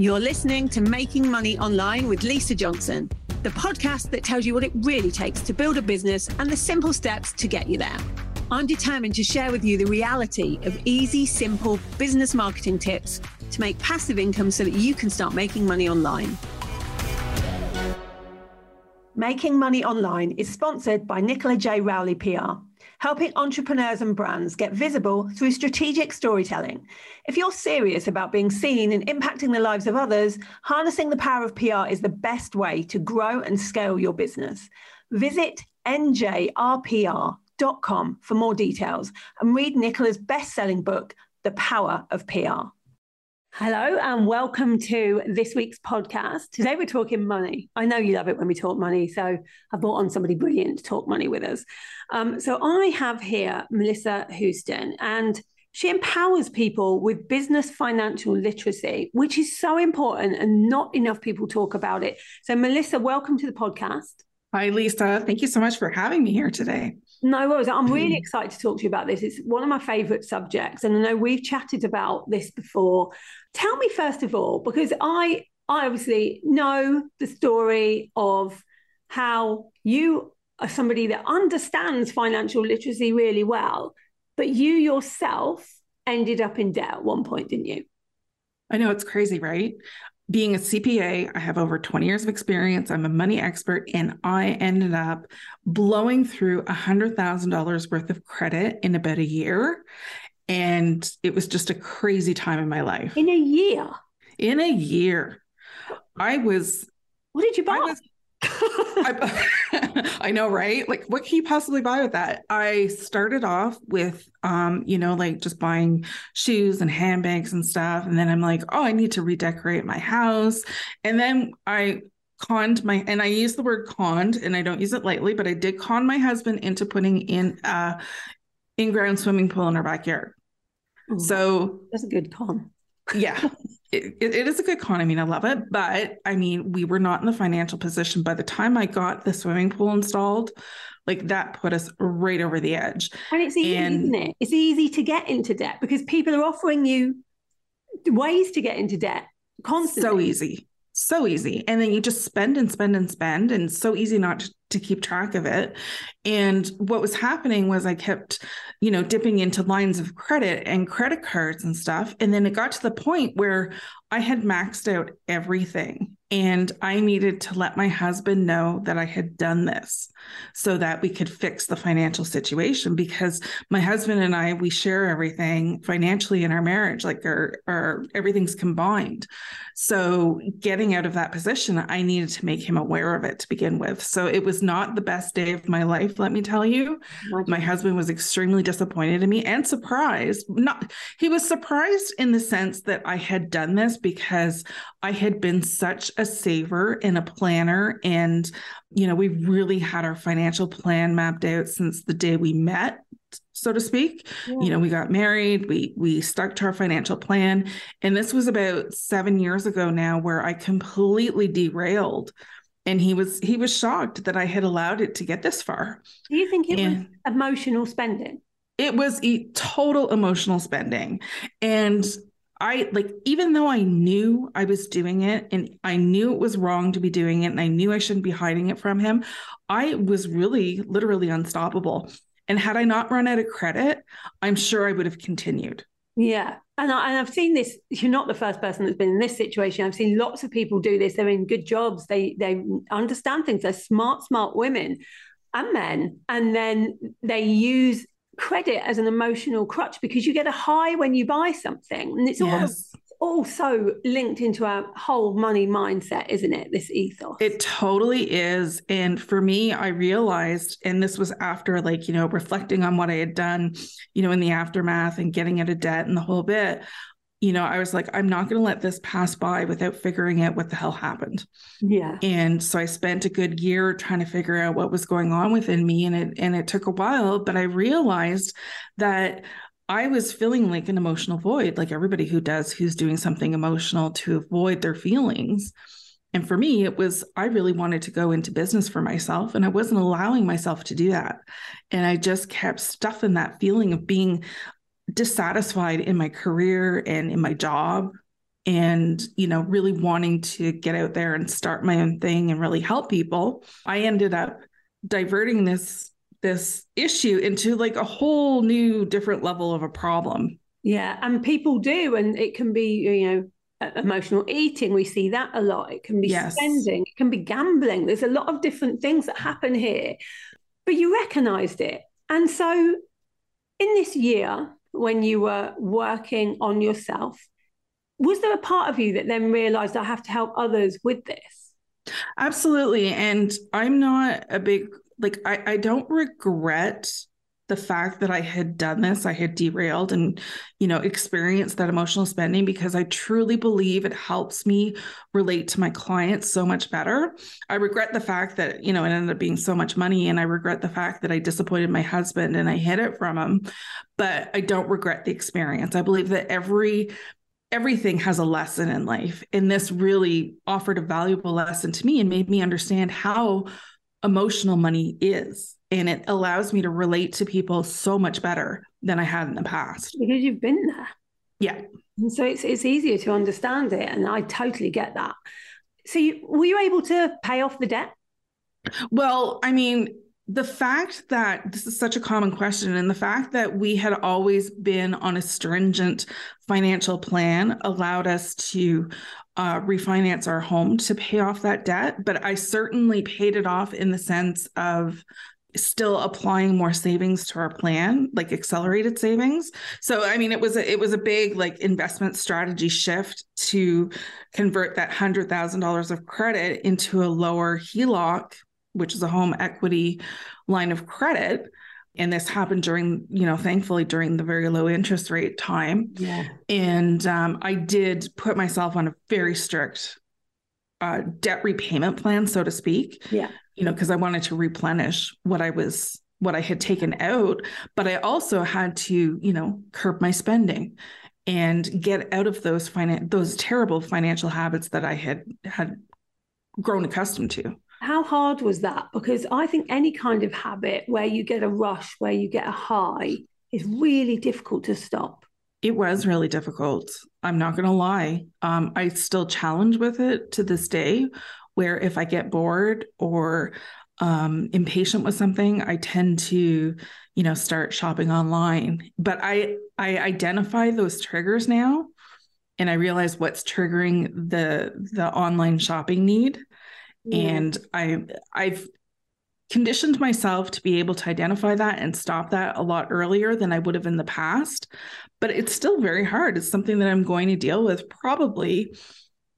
You're listening to Making Money Online with Lisa Johnson, the podcast that tells you what it really takes to build a business and the simple steps to get you there. I'm determined to share with you the reality of easy, simple business marketing tips to make passive income so that you can start making money online. Making Money Online is sponsored by Nicola J. Rowley PR helping entrepreneurs and brands get visible through strategic storytelling. If you're serious about being seen and impacting the lives of others, harnessing the power of PR is the best way to grow and scale your business. Visit njrpr.com for more details and read Nicola's best selling book, The Power of PR. Hello and welcome to this week's podcast. Today we're talking money. I know you love it when we talk money, so I brought on somebody brilliant to talk money with us. Um, so I have here Melissa Houston, and she empowers people with business financial literacy, which is so important and not enough people talk about it. So, Melissa, welcome to the podcast. Hi, Lisa. Thank you so much for having me here today. No worries. I'm really excited to talk to you about this. It's one of my favorite subjects. And I know we've chatted about this before. Tell me, first of all, because I, I obviously know the story of how you are somebody that understands financial literacy really well, but you yourself ended up in debt at one point, didn't you? I know it's crazy, right? being a CPA, I have over 20 years of experience. I'm a money expert, and I ended up blowing through $100,000 worth of credit in about a year. And it was just a crazy time in my life. In a year? In a year. I was. What did you buy? I, was, I, I know, right? Like, what can you possibly buy with that? I started off with, um, you know, like just buying shoes and handbags and stuff. And then I'm like, oh, I need to redecorate my house. And then I conned my, and I use the word conned and I don't use it lightly, but I did con my husband into putting in a in ground swimming pool in our backyard. Ooh, so that's a good con. yeah. it, it is a good con. I mean, I love it, but I mean, we were not in the financial position by the time I got the swimming pool installed. Like that put us right over the edge. And it's easy, and, isn't it? It's easy to get into debt because people are offering you ways to get into debt constantly. So easy so easy. And then you just spend and spend and spend and so easy not to, keep track of it. And what was happening was i kept you know dipping into lines of credit and credit cards and stuff. And then it got to the point where i had maxed out everything and I needed to let my husband know that I had done this so that we could fix the financial situation because my husband and I, we share everything financially in our marriage, like our, our everything's combined. So getting out of that position, I needed to make him aware of it to begin with. So it was not the best day of my life, let me tell you. My husband was extremely disappointed in me and surprised. Not he was surprised in the sense that I had done this because I had been such a saver and a planner. And, you know, we really had our financial plan mapped out since the day we met so to speak. Yeah. You know, we got married, we we stuck to our financial plan, and this was about 7 years ago now where I completely derailed and he was he was shocked that I had allowed it to get this far. Do you think it and was emotional spending? It was a total emotional spending. And I like, even though I knew I was doing it and I knew it was wrong to be doing it and I knew I shouldn't be hiding it from him, I was really literally unstoppable. And had I not run out of credit, I'm sure I would have continued. Yeah. And, I, I've seen this. You're not the first person that's been in this situation. I've seen lots of people do this. They're in good jobs. They they understand things. They're smart, smart women and men. And then they use credit as an emotional crutch because you get a high when you buy something. And it's yes. all also linked into our whole money mindset, isn't it? This ethos. It totally is. And for me, I realized, and this was after like, you know, reflecting on what I had done, you know, in the aftermath and getting out of debt and the whole bit you know, I was like, I'm not going to let this pass by without figuring out what the hell happened. Yeah. And so I spent a good year trying to figure out what was going on within me. And it, and it took a while, but I realized that I was feeling like an emotional void, like everybody who does, who's doing something emotional to avoid their feelings. And for me, it was, I really wanted to go into business for myself, and I wasn't allowing myself to do that. And I just kept stuffing that feeling of being dissatisfied in my career and in my job and you know really wanting to get out there and start my own thing and really help people i ended up diverting this this issue into like a whole new different level of a problem. Yeah and people do and it can be you know emotional eating we see that a lot. It can be yes. spending it can be gambling. There's a lot of different things that happen here but you recognized it. And so in this year when you were working on yourself was there a part of you that then realized I have to help others with this? Absolutely. And I'm not a big, like, I, I don't regret the fact that I had done this, I had derailed and, you know, experienced that emotional spending because I truly believe it helps me relate to my clients so much better. I regret the fact that, you know, it ended up being so much money. And I regret the fact that I disappointed my husband and I hid it from him. But I don't regret the experience. I believe that every everything has a lesson in life. And this really offered a valuable lesson to me and made me understand how emotional money is. And it allows me to relate to people so much better than I had in the past. Because you've been there. Yeah. And so it's it's easier to understand it. And I totally get that. So you, were you able to pay off the debt? Well, I mean, the fact that this is such a common question and the fact that we had always been on a stringent financial plan allowed us to uh, refinance our home to pay off that debt but i certainly paid it off in the sense of still applying more savings to our plan like accelerated savings. So i mean it was a, it was a big like investment strategy shift to convert that $100000 of credit into a lower heloc which is a home equity line of credit. And this happened during you know thankfully during the very low interest rate time. Yeah. And um, i did put myself on a very strict uh, debt repayment plan so to speak. Yeah. You know because i wanted to replenish what i was what i had taken out but i also had to you know curb my spending and get out of those finan- those terrible financial habits that i had had grown accustomed to how hard was that? Because I think any kind of habit where you get a rush, where you get a high, is really difficult to stop. It was really difficult. I'm not going to lie. Um, I still challenge with it to this day, where if I get bored or um, impatient with something, I tend to, you know, start shopping online. But I I identify those triggers now, and I realize what's triggering the the online shopping need and i i've conditioned myself to be able to identify that and stop that a lot earlier than i would have in the past but it's still very hard. It's something that i'm going to deal with probably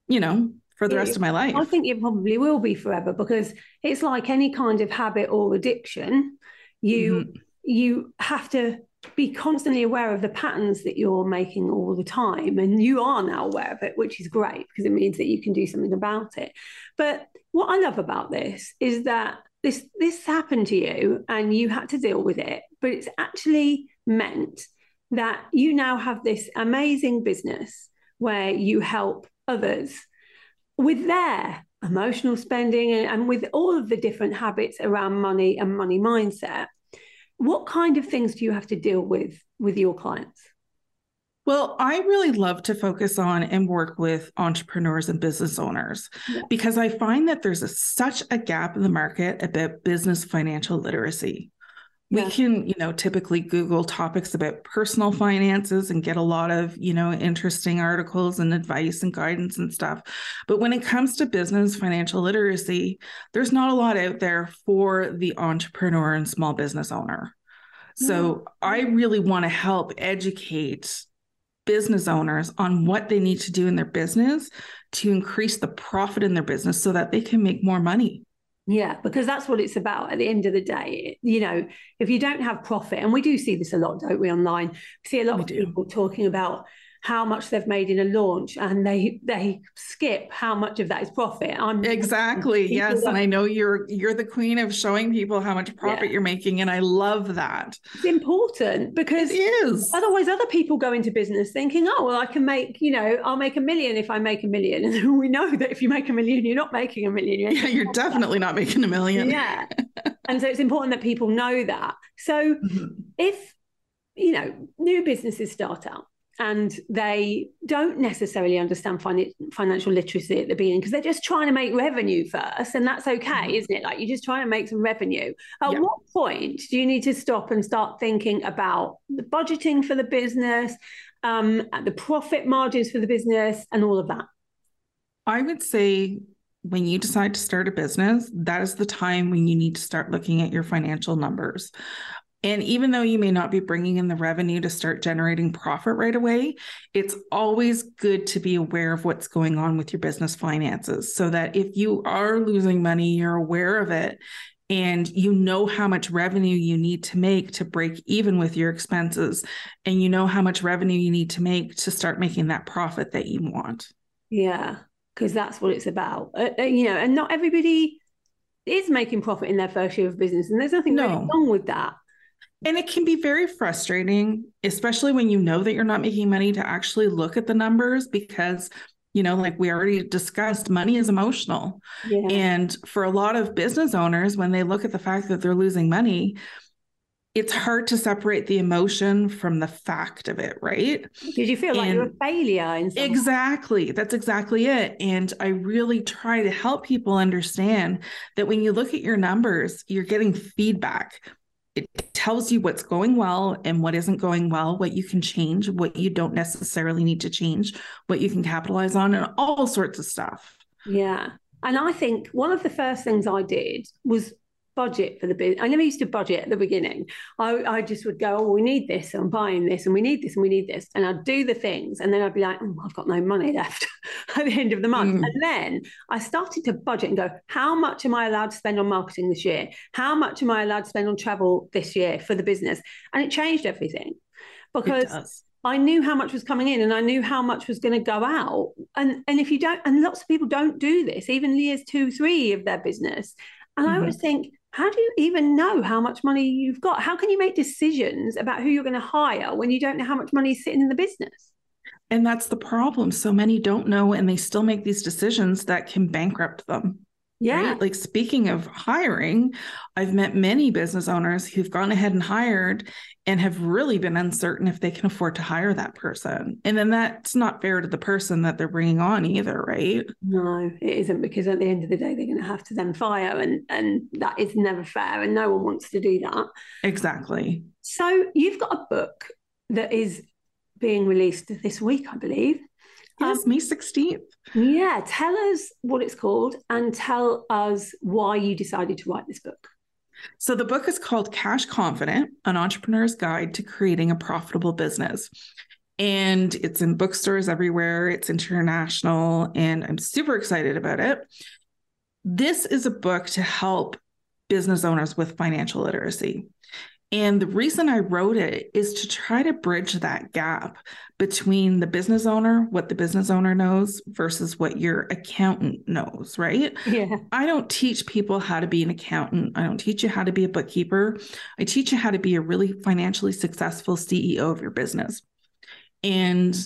you know for the rest of my life. I think it probably will be forever because it's like any kind of habit or addiction. You mm-hmm. you have to be constantly aware of the patterns that you're making all the time and you are now aware of it which is great because it means that you can do something about it. But what I love about this is that this this happened to you and you had to deal with it, but it's actually meant that you now have this amazing business where you help others with their emotional spending and, and with all of the different habits around money and money mindset. What kind of things do you have to deal with with your clients? Well, I really love to focus on and work with entrepreneurs and business owners yeah. because I find that there's a, such a gap in the market about business financial literacy. Yeah. We can, you know, typically Google topics about personal finances and get a lot of, you know, interesting articles and advice and guidance and stuff. But when it comes to business financial literacy, there's not a lot out there for the entrepreneur and small business owner. Mm-hmm. So yeah. I really want to help educate business owners on what they need to do in their business to increase the profit in their business so that they can make more money. Yeah, because that's what it's about at the end of the day. You know, if you don't have profit, and we do see this a lot, don't we, online? We see a lot we of do. people talking about how much they've made in a launch and they they skip how much of that is profit. I'm exactly yes and i know you're you're the queen of showing people how much profit yeah. you're making and i love that. It's important because it is. otherwise other people go into business thinking oh well i can make you know i'll make a million if i make a million. And we know that if you make a million you're not making a million you're yeah you're definitely not making a million. Yeah. And so it's important that people know that. So mm-hmm. if you know new businesses start out and they don't necessarily understand fin- financial literacy at the beginning because they're just trying to make revenue first and that's okay mm-hmm. isn't it like you're just trying to make some revenue at yeah. what point do you need to stop and start thinking about the budgeting for the business um, the profit margins for the business and all of that i would say when you decide to start a business, that is the time when you need to start looking at your financial numbers. And even though you may not be bringing in the revenue to start generating profit right away, it's always good to be aware of what's going on with your business finances so that if you are losing money, you're aware of it and you know how much revenue you need to make to break even with your expenses and you know how much revenue you need to make to start making that profit that you want. Yeah, because that's what it's about. Uh, uh, you know, and not everybody is making profit in their first year of business and there's nothing no. really wrong with that and it can be very frustrating, especially when you know that you're not making money to actually look at the numbers because, you know, like we already discussed, money is emotional. Yeah. And for a lot of business owners, when they look at the fact that they're losing money, it's hard to separate the emotion from the fact of it, right? Did you feel and like you're a failure? In exactly. That's exactly it. And I really try to help people understand that when you look at your numbers, you're getting feedback it tells you what's going well and what isn't going well, what you can change, what you don't necessarily need to change, what you can capitalize on, and all sorts of stuff. Yeah. And I think one of the first things I did was budget for the business. I never used to budget at the beginning. I, I just would go, oh, we need this, I'm buying this, and we need this, and we need this. And I'd do the things. And then I'd be like, oh, I've got no money left at the end of the month. Mm. And then I started to budget and go, how much am I allowed to spend on marketing this year? How much am I allowed to spend on travel this year for the business? And it changed everything because I knew how much was coming in and I knew how much was going to go out. And and if you don't, and lots of people don't do this, even years two, three of their business. And mm-hmm. I always think, how do you even know how much money you've got? How can you make decisions about who you're going to hire when you don't know how much money is sitting in the business? And that's the problem. So many don't know, and they still make these decisions that can bankrupt them. Yeah. Right? Like speaking of hiring, I've met many business owners who've gone ahead and hired and have really been uncertain if they can afford to hire that person. And then that's not fair to the person that they're bringing on either, right? No, it isn't because at the end of the day they're going to have to then fire and and that is never fair and no one wants to do that. Exactly. So you've got a book that is being released this week, I believe. Yes, um, May 16th. Yeah, tell us what it's called and tell us why you decided to write this book. So, the book is called Cash Confident An Entrepreneur's Guide to Creating a Profitable Business. And it's in bookstores everywhere, it's international, and I'm super excited about it. This is a book to help business owners with financial literacy. And the reason I wrote it is to try to bridge that gap between the business owner, what the business owner knows versus what your accountant knows, right? Yeah. I don't teach people how to be an accountant. I don't teach you how to be a bookkeeper. I teach you how to be a really financially successful CEO of your business. And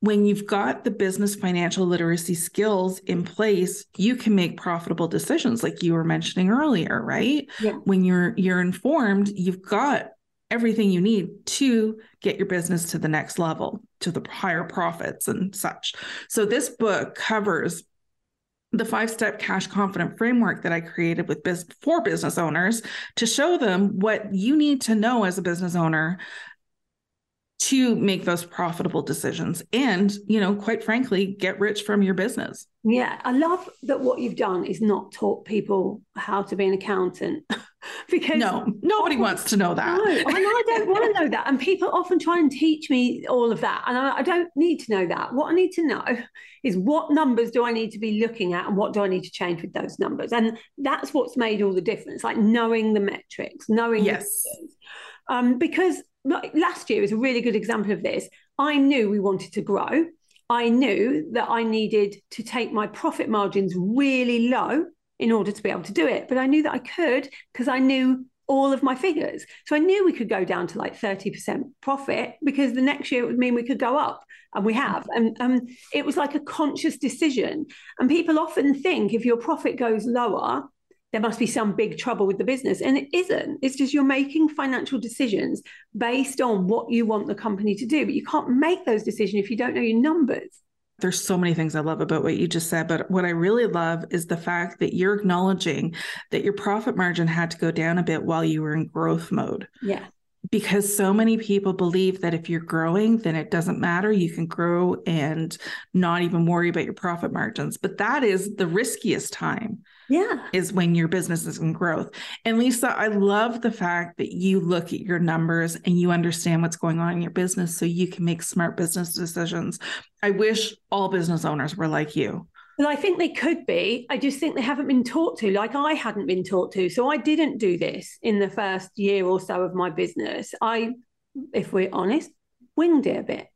when you've got the business financial literacy skills in place you can make profitable decisions like you were mentioning earlier right yeah. when you're you're informed you've got everything you need to get your business to the next level to the higher profits and such so this book covers the five step cash confident framework that I created with biz- for business owners to show them what you need to know as a business owner to make those profitable decisions and you know quite frankly get rich from your business. Yeah i love that what you've done is not taught people how to be an accountant because no nobody wants to know that. No, I, I don't want to know that and people often try and teach me all of that and I, I don't need to know that. What i need to know is what numbers do i need to be looking at and what do i need to change with those numbers? And that's what's made all the difference like knowing the metrics knowing yes. um, because last year is a really good example of this. I knew we wanted to grow. I knew that I needed to take my profit margins really low in order to be able to do it. But I knew that I could because I knew all of my figures. So I knew we could go down to like 30% profit because the next year it would mean we could go up. And we have. And um, it was like a conscious decision. And people often think if your profit goes lower, there must be some big trouble with the business. And it isn't. It's just you're making financial decisions based on what you want the company to do. But you can't make those decisions if you don't know your numbers. There's so many things I love about what you just said, but what I really love is the fact that you're acknowledging that your profit margin had to go down a bit while you were in growth mode. Yeah because so many people believe that if you're growing, then it doesn't matter. You can grow and not even worry about your profit margins. But that is the riskiest time. Yeah. Is when your business is in growth. And Lisa, I love the fact that you look at your numbers and you understand what's going on in your business so you can make smart business decisions. I wish all business owners were like you. Well, I think they could be. I just think they haven't been taught to, like I hadn't been taught to. So I didn't do this in the first year or so of my business. I, if we're honest, winged it a bit.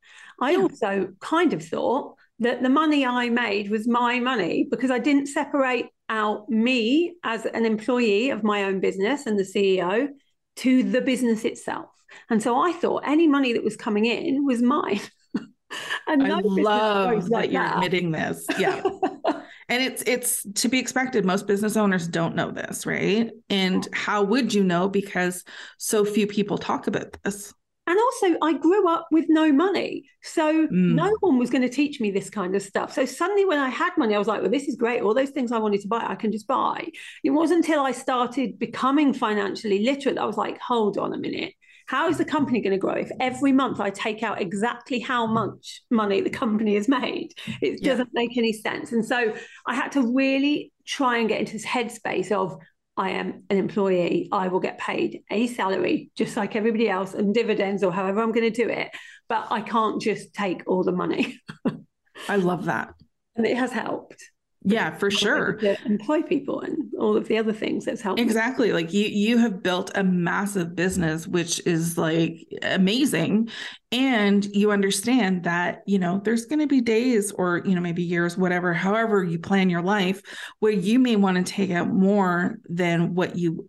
I yeah. also kind of thought that the money I made was my money because I didn't separate out me as an employee of my own business and the CEO to the business itself. And so I thought any money that was coming in was mine. and I love that like you're that. admitting this. Yeah. and it's it's to be expected. Most business owners don't know this, right? And how would you know? Because so few people talk about this. And also, I grew up with no money. So mm. no one was going to teach me this kind of stuff. So suddenly, when I had money, I was like, well, this is great. All those things I wanted to buy, I can just buy. It wasn't until I started becoming financially literate that I was like, hold on a minute. How is the company going to grow if every month I take out exactly how much money the company has made? It doesn't make any sense. And so I had to really try and get into this headspace of I am an employee. I will get paid a salary just like everybody else and dividends or however I'm going to do it. But I can't just take all the money. I love that. And it has helped yeah for sure. employ people and all of the other things that's helped exactly me. like you you have built a massive business which is like amazing. And you understand that you know there's going to be days or you know maybe years whatever however you plan your life where you may want to take out more than what you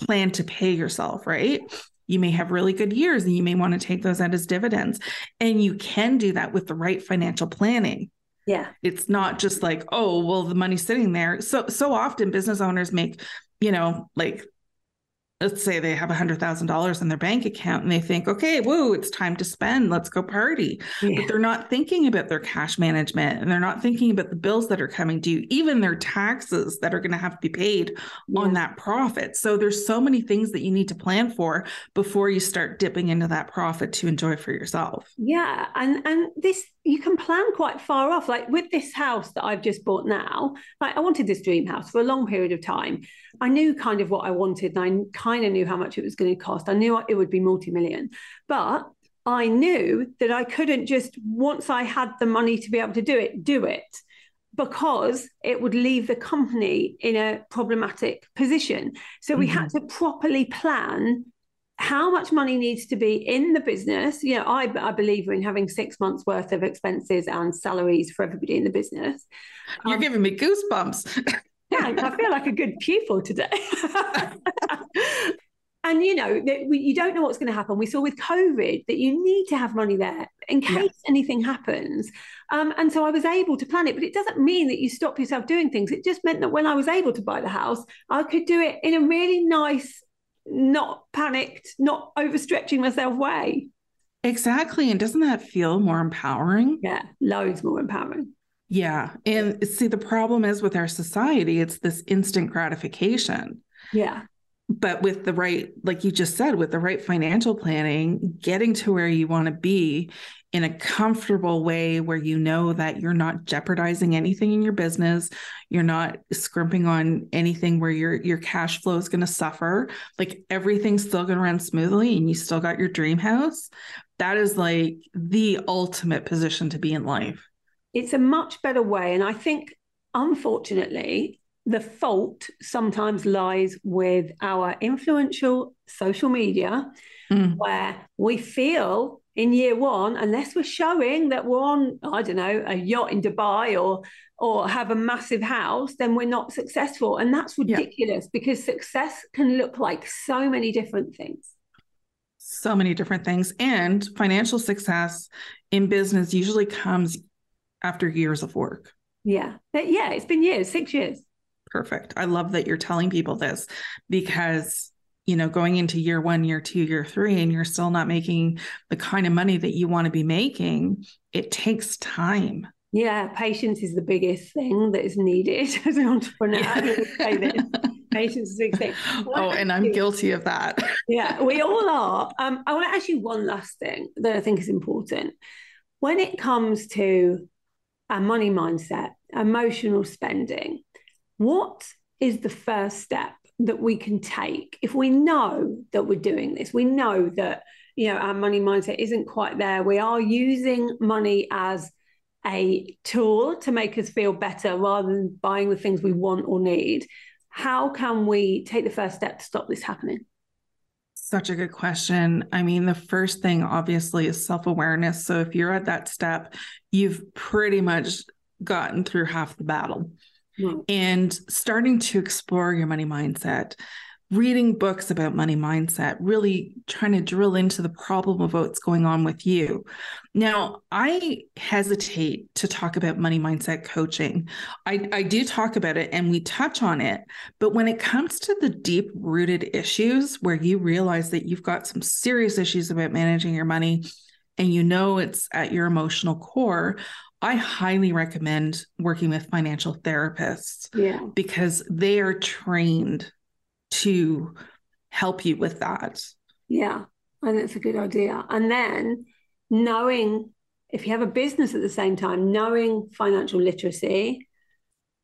plan to pay yourself right? You may have really good years and you may want to take those out as dividends. And you can do that with the right financial planning yeah. It's not just like, oh, well, the money's sitting there. So so often business owners make, you know, like let's say they have a hundred thousand dollars in their bank account and they think, okay, whoa, it's time to spend. Let's go party. Yeah. But they're not thinking about their cash management and they're not thinking about the bills that are coming due, even their taxes that are going to have to be paid yeah. on that profit. So there's so many things that you need to plan for before you start dipping into that profit to enjoy for yourself. Yeah. And and this you can plan quite far off. Like with this house that I've just bought now, like I wanted this dream house for a long period of time. I knew kind of what I wanted and I kind of knew how much it was going to cost. I knew it would be multi million, but I knew that I couldn't just, once I had the money to be able to do it, do it because it would leave the company in a problematic position. So we mm-hmm. had to properly plan how much money needs to be in the business. You know, I, I believe in having six months worth of expenses and salaries for everybody in the business. You're um, giving me goosebumps. yeah, I feel like a good pupil today. and you know you don't know what's going to happen we saw with covid that you need to have money there in case anything happens um, and so i was able to plan it but it doesn't mean that you stop yourself doing things it just meant that when i was able to buy the house i could do it in a really nice not panicked, not overstretching myself way. Exactly. And doesn't that feel more empowering? Yeah, loads more empowering. Yeah. And see, the problem is with our society, it's this instant gratification. Yeah. But with the right, like you just said, with the right financial planning, getting to where you want to be in a comfortable way where you know that you're not jeopardizing anything in your business. You're not scrimping on anything where your your cash flow is going to suffer. Like everything's still going to run smoothly and you still got your dream house. That is like the ultimate position to be in life. It's a much better way and i think unfortunately the fault sometimes lies with our influential social media mm. where we feel in year one, unless we're showing that we're on, I don't know, a yacht in Dubai or or have a massive house, then we're not successful. And that's ridiculous yeah. because success can look like so many different things. So many different things. And financial success in business usually comes after years of work. Yeah. Yeah. It's been years, six years. Perfect. I love that you're telling people this because you know, going into year one, year two, year three, and you're still not making the kind of money that you want to be making, it takes time. Yeah, patience is the biggest thing that is needed as an entrepreneur. Yeah. Patience is a big thing. oh, and I'm guilty of that. yeah, we all are. Um, I want to ask you one last thing that I think is important. When it comes to a money mindset, emotional spending, what is the first step that we can take. If we know that we're doing this we know that you know our money mindset isn't quite there. We are using money as a tool to make us feel better rather than buying the things we want or need. How can we take the first step to stop this happening? Such a good question. I mean, the first thing obviously is self awareness. So if you're at that step, you've pretty much gotten through half the battle Hmm. and starting to explore your money mindset reading books about money mindset, really trying to drill into the problem of what's going on with you. Now, I hesitate to talk about money mindset coaching. I, I do talk about it and we touch on it. But when it comes to the deep rooted issues where you realize that you've got some serious issues about managing your money and you know it's at your emotional core, I highly recommend working with financial therapists yeah. because they are trained to help you with that. Yeah, I think it's a good idea. And then knowing if you have a business at the same time, knowing financial literacy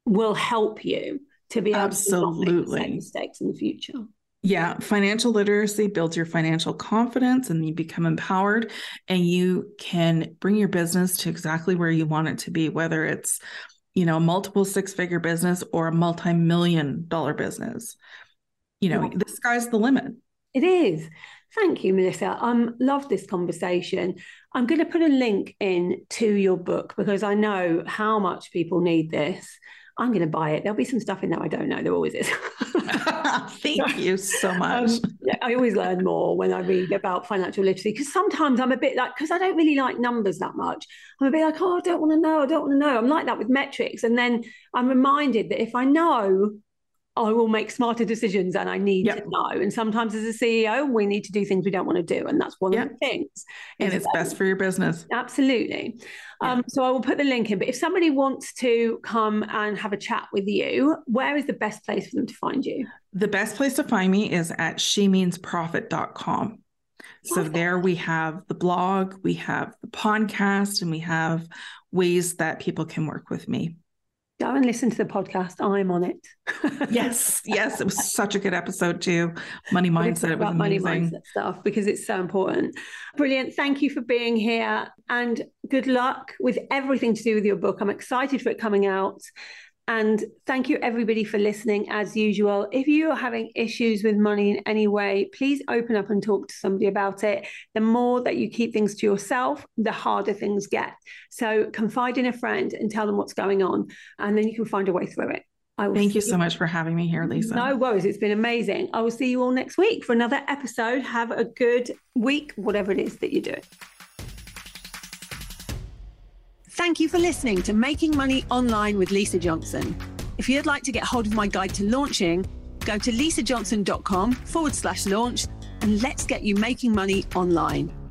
will help you to be able Absolutely. to not make the same mistakes in the future. Yeah, financial literacy builds your financial confidence and you become empowered and you can bring your business to exactly where you want it to be, whether it's, you know, a multiple six figure business or a multi million dollar business. You know, the sky's the limit. It is. Thank you, Melissa. I um, love this conversation. I'm going to put a link in to your book because I know how much people need this. I'm going to buy it. There'll be some stuff in there I don't know. There always is. Thank you so um, much. Um, I always learn more when I read about financial literacy because sometimes I'm a bit like, because I don't really like numbers that much. I'm a bit like, oh, I don't want to know. I don't want to know. I'm like that with metrics. And then I'm reminded that if I know I will make smarter decisions and I need yep. to know. And sometimes as a CEO, we need to do things we don't want to do. And that's one yep. of the things. And it's best for your business. Absolutely. Yeah. Um, so I will put the link in. But if somebody wants to come and have a chat with you, where is the best place for them to find you? The best place to find me is at shemeansprofit.com. So there we have the blog, we have the podcast, and we have ways that people can work with me go and listen to the podcast. I'm on it. yes, yes, it was such a good episode too. Money mindset, it was amazing. money mindset stuff because it's so important. Brilliant. Thank you for being here, and good luck with everything to do with your book. I'm excited for it coming out. And thank you, everybody, for listening as usual. If you are having issues with money in any way, please open up and talk to somebody about it. The more that you keep things to yourself, the harder things get. So confide in a friend and tell them what's going on, and then you can find a way through it. I will Thank you so much for having me here, Lisa. No worries. It's been amazing. I will see you all next week for another episode. Have a good week, whatever it is that you do. Thank you for listening to Making Money Online with Lisa Johnson. If you'd like to get hold of my guide to launching, go to lisajohnson.com forward slash launch and let's get you making money online.